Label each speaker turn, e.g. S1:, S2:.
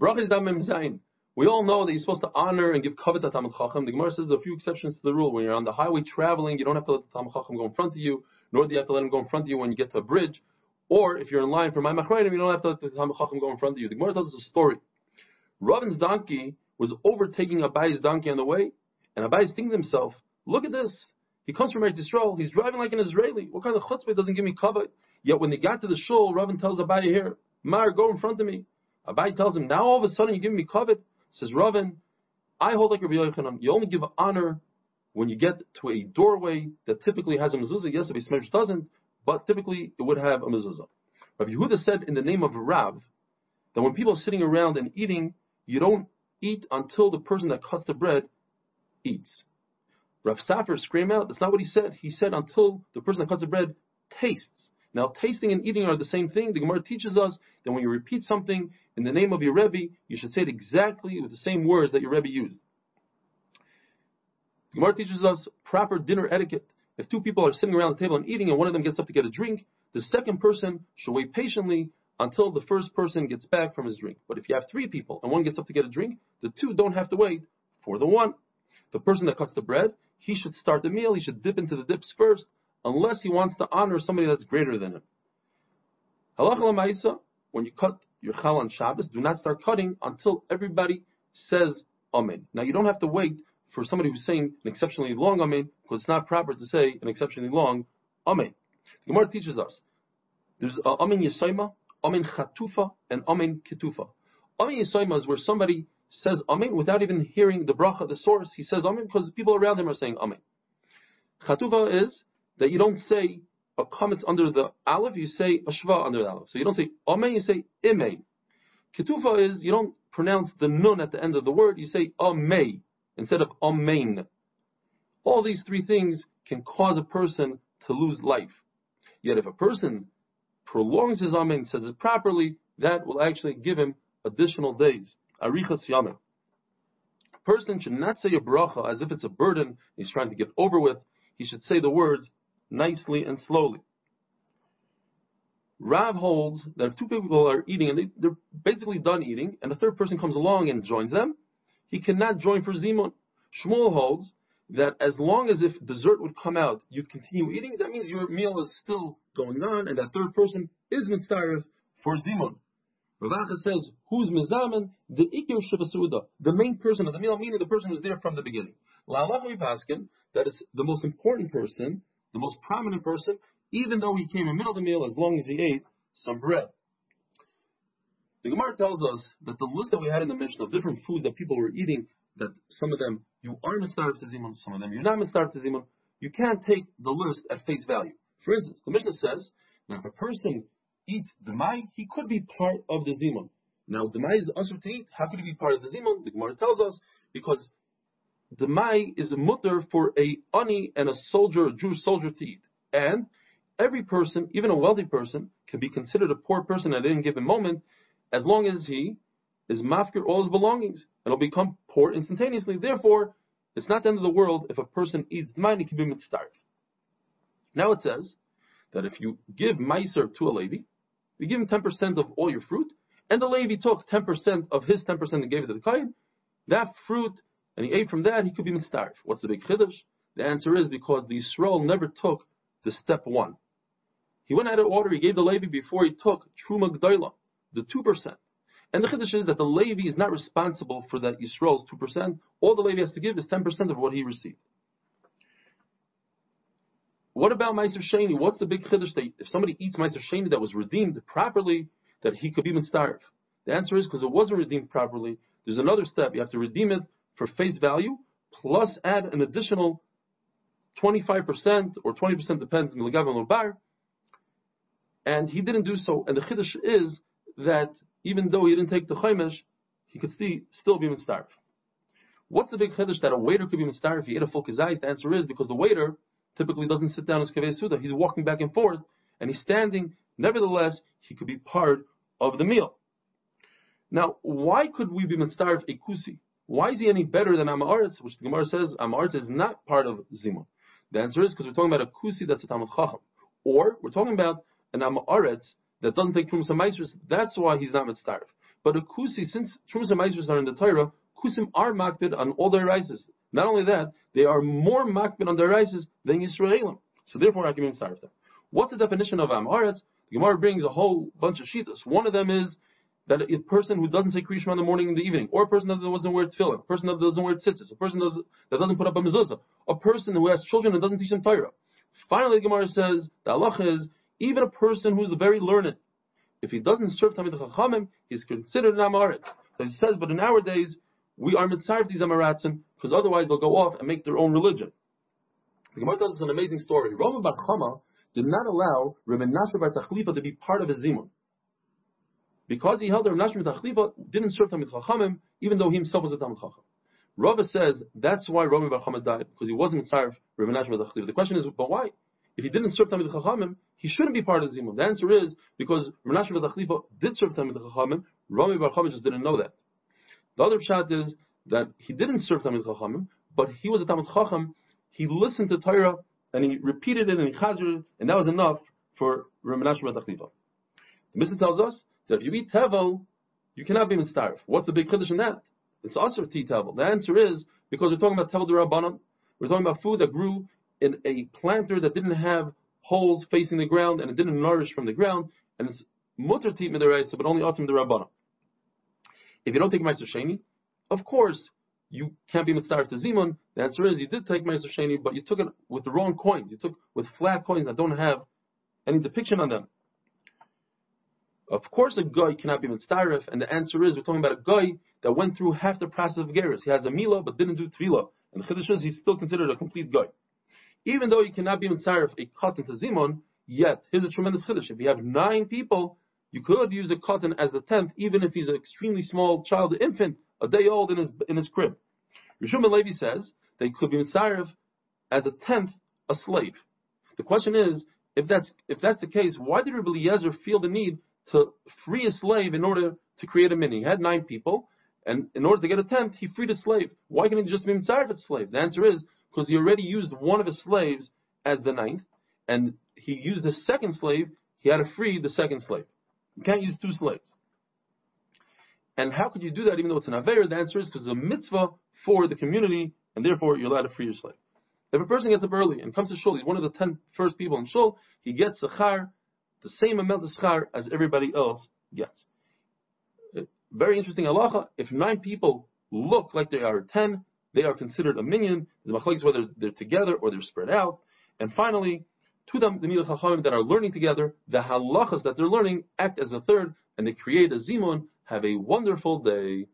S1: Dam mem zayin. We all know that you're supposed to honor and give kavod to Talmud Chacham. The Gemara says there are a few exceptions to the rule. When you're on the highway traveling, you don't have to let the Talmud Chacham go in front of you, nor do you have to let him go in front of you when you get to a bridge. Or if you're in line for my machrayim, you don't have to let the Talmud Chacham go in front of you. The Gemara tells us a story. Ravin's donkey was overtaking Abai's donkey on the way, and Abai's thinking to himself, look at this. He comes from Eretz Yisrael. He's driving like an Israeli. What kind of chutzpah doesn't give me cover? Yet when they got to the shul, Ravin tells Abai here, Mar, go in front of me. Abai tells him, now all of a sudden you're giving me kavod. Says Ravin, I hold like Rabbi Yochanan. You only give honor when you get to a doorway that typically has a mezuzah. Yes, if a doesn't, but typically it would have a mezuzah. Rabbi Yehuda said in the name of Rav that when people are sitting around and eating, you don't eat until the person that cuts the bread eats. Rav Safra screamed out, that's not what he said. He said until the person that cuts the bread tastes. Now, tasting and eating are the same thing. The Gemara teaches us that when you repeat something in the name of your Rebbe, you should say it exactly with the same words that your Rebbe used. The Gemara teaches us proper dinner etiquette. If two people are sitting around the table and eating, and one of them gets up to get a drink, the second person should wait patiently until the first person gets back from his drink. But if you have three people and one gets up to get a drink, the two don't have to wait for the one. The person that cuts the bread, he should start the meal, he should dip into the dips first, unless he wants to honor somebody that's greater than him. Halacha when you cut your chal on Shabbos, do not start cutting until everybody says Amen. Now you don't have to wait for somebody who's saying an exceptionally long Amen, because it's not proper to say an exceptionally long Amen. The Gemara teaches us there's Amen Yisayma, Amen Chatufa, and Amen Ketufa. Amen Yisayma is where somebody says Amen without even hearing the bracha, the source. He says Amen because the people around him are saying Amen. Chatufa is that you don't say a kamatz under the aleph, you say a shva under the aleph. So you don't say amen, you say ime. Ketufa is you don't pronounce the nun at the end of the word, you say amay instead of amen. All these three things can cause a person to lose life. Yet if a person prolongs his amen, says it properly, that will actually give him additional days. Arichas yamim. A person should not say a bracha as if it's a burden he's trying to get over with. He should say the words nicely and slowly. Rav holds that if two people are eating and they, are basically done eating, and a third person comes along and joins them, he cannot join for zimun. Shmuel holds that as long as if dessert would come out, you'd continue eating, that means your meal is still going on, and that third person is mitzvah for zimun. Ravacha says, who's mizamen? The ikir shivasuda, the main person of the meal, meaning the person who's there from the beginning. La'alach paskin, that is the most important person, the most prominent person, even though he came in the middle of the meal, as long as he ate some bread. The Gemara tells us that the list that we had in the Mishnah of different foods that people were eating, that some of them you are mitzvah to zimun, some of them you're not mitzvah to zimun, you can't take the list at face value. For instance, the Mishnah says that if a person eats demai, he could be part of the zimun. Now, demai is assur to eat. How could he be part of the zimun? The Gemara tells us because the mai is a mutar for a ani and a soldier, a Jewish soldier to eat. And every person, even a wealthy person, can be considered a poor person at any given moment as long as he is mafkir all his belongings and will become poor instantaneously. Therefore, it's not the end of the world if a person eats mai and he can be mitzvah. Now it says that if you give meiser to a Levi, you give him 10% of all your fruit, and the Levi took 10% of his 10% and gave it to the Kayan, that fruit and he ate from that, he could be mitzvah. What's the big chiddush? The answer is because the Yisrael never took the step one. He went out of order, he gave the Levi before he took Truma Gdoila, the 2%. And the chiddush is that the Levi is not responsible for that Yisrael's 2%. All the Levi has to give is 10% of what he received. What about Meiser Sheni? What's the big chiddush that if somebody eats Meiser Sheni that was redeemed properly, that he could even starve? The answer is because it wasn't redeemed properly. There's another step. You have to redeem it for face value, plus add an additional 25% or 20% depends on the bar. And he didn't do so. And the chiddush is that even though he didn't take the chaymesh, he could still be mitzvah. What's the big chiddush that a waiter could be mitzvah if he ate a full kazayis? The answer is because the waiter typically doesn't sit down as kaveh suda. He's walking back and forth and he's standing. Nevertheless, he could be part of the meal. Now, why could we be mitzvah a kusi? Why is he any better than Amaretz, which the Gemara says Amaretz is not part of Zimun? The answer is because we're talking about a Kusi that's a Talmud Chacham. Or we're talking about an Amaretz that doesn't take Trumas Maestris, that's why he's not Mitzdarif. But a kusi, since Trumas and are in the Torah, kusim are makbid on all their rises. Not only that, they are more makbid on their rises than Yisraelim. So therefore, I can be them. What's the definition of Amaretz? The Gemara brings a whole bunch of shitas. One of them is that a person who doesn't say Krishma in the morning and the evening, or a person that doesn't wear tefillin, a person that doesn't wear tzitzis, a person that doesn't put up a mezuzah, a person who has children and doesn't teach them Torah. Finally, the Gemara says, the Allah is, even a person who's very learned, if he doesn't serve Tamid Chachamim, he's considered an Amaretz. So he says, but in our days, we are mitzvah these Amaratzim, because otherwise they'll go off and make their own religion. The Gemara tells us an amazing story. Rami Bar Chama did not allow Rabbi Nasr Bar Tachlifa to be part of his zimun. Because he held that Nasr Bar didn't serve Tamid Chachamim, even though he himself was a Tamid Chacham. Rava says that's why Rami Bar Chama died, because he wasn't mitzvah Rabbi Nasr Bar Tachlifa. The question is, but why? If he didn't serve Tamid Chachamim, he shouldn't be part of the zimun. The answer is because Rabbi Nasr Bar Tachlifa did serve Tamid Chachamim, Rami Bar Chama just didn't know that. The other shot is that he didn't serve Tamid Chachamim, but he was a Tamid Chacham. He listened to Torah and he repeated it and he chazed it, and that was enough for Rabbi Menashe Tachlifa. The Mishnah tells us that if you eat tevel, you cannot be mitzaref. What's the big chiddush in that? It's also tea tevel. The answer is because we're talking about tevel derabbanan. We're talking about food that grew in a planter that didn't have holes facing the ground and it didn't nourish from the ground, and it's mutter tit midaraisa, but only assur derabbanan. If you don't take Meiser Sheni, of course you can't be mitzvah to zimun. The answer is you did take Meiser Sheni, but you took it with the wrong coins. You took with flat coins that don't have any depiction on them. Of course, a guy cannot be mitzvah, and the answer is we're talking about a guy that went through half the process of Geras. He has a mila but didn't do tevilah, and the chiddush is he's still considered a complete guy. Even though he cannot be mitzvah a katan to zimun, yet here's a tremendous chiddush. If you have nine people, you could use a katan as the tenth, even if he's an extremely small child, infant, a day old in his in his crib. Rishon ben Levi says they could be mitzarev as a tenth a slave. The question is, if that's if that's the case, why did Rabbi Eliezer feel the need to free a slave in order to create a mini? He had nine people, and in order to get a tenth, he freed a slave. Why can't he just be mitzarev a slave? The answer is because he already used one of his slaves as the ninth, and he used the second slave. He had to free the second slave. You can't use two slaves. And how could you do that even though it's an Aver? The answer is because it's a mitzvah for the community, and therefore you're allowed to free your slave. If a person gets up early and comes to shul, he's one of the ten first people in shul, he gets zachar, the same amount of zachar as everybody else gets. Uh, very interesting halacha. If nine people look like they are ten, they are considered a minyan. The machlokes whether they're together or they're spread out. And finally, to them, the Milach Chachamim that are learning together, the halachas that they're learning act as the third, and they create a zimun have a wonderful day.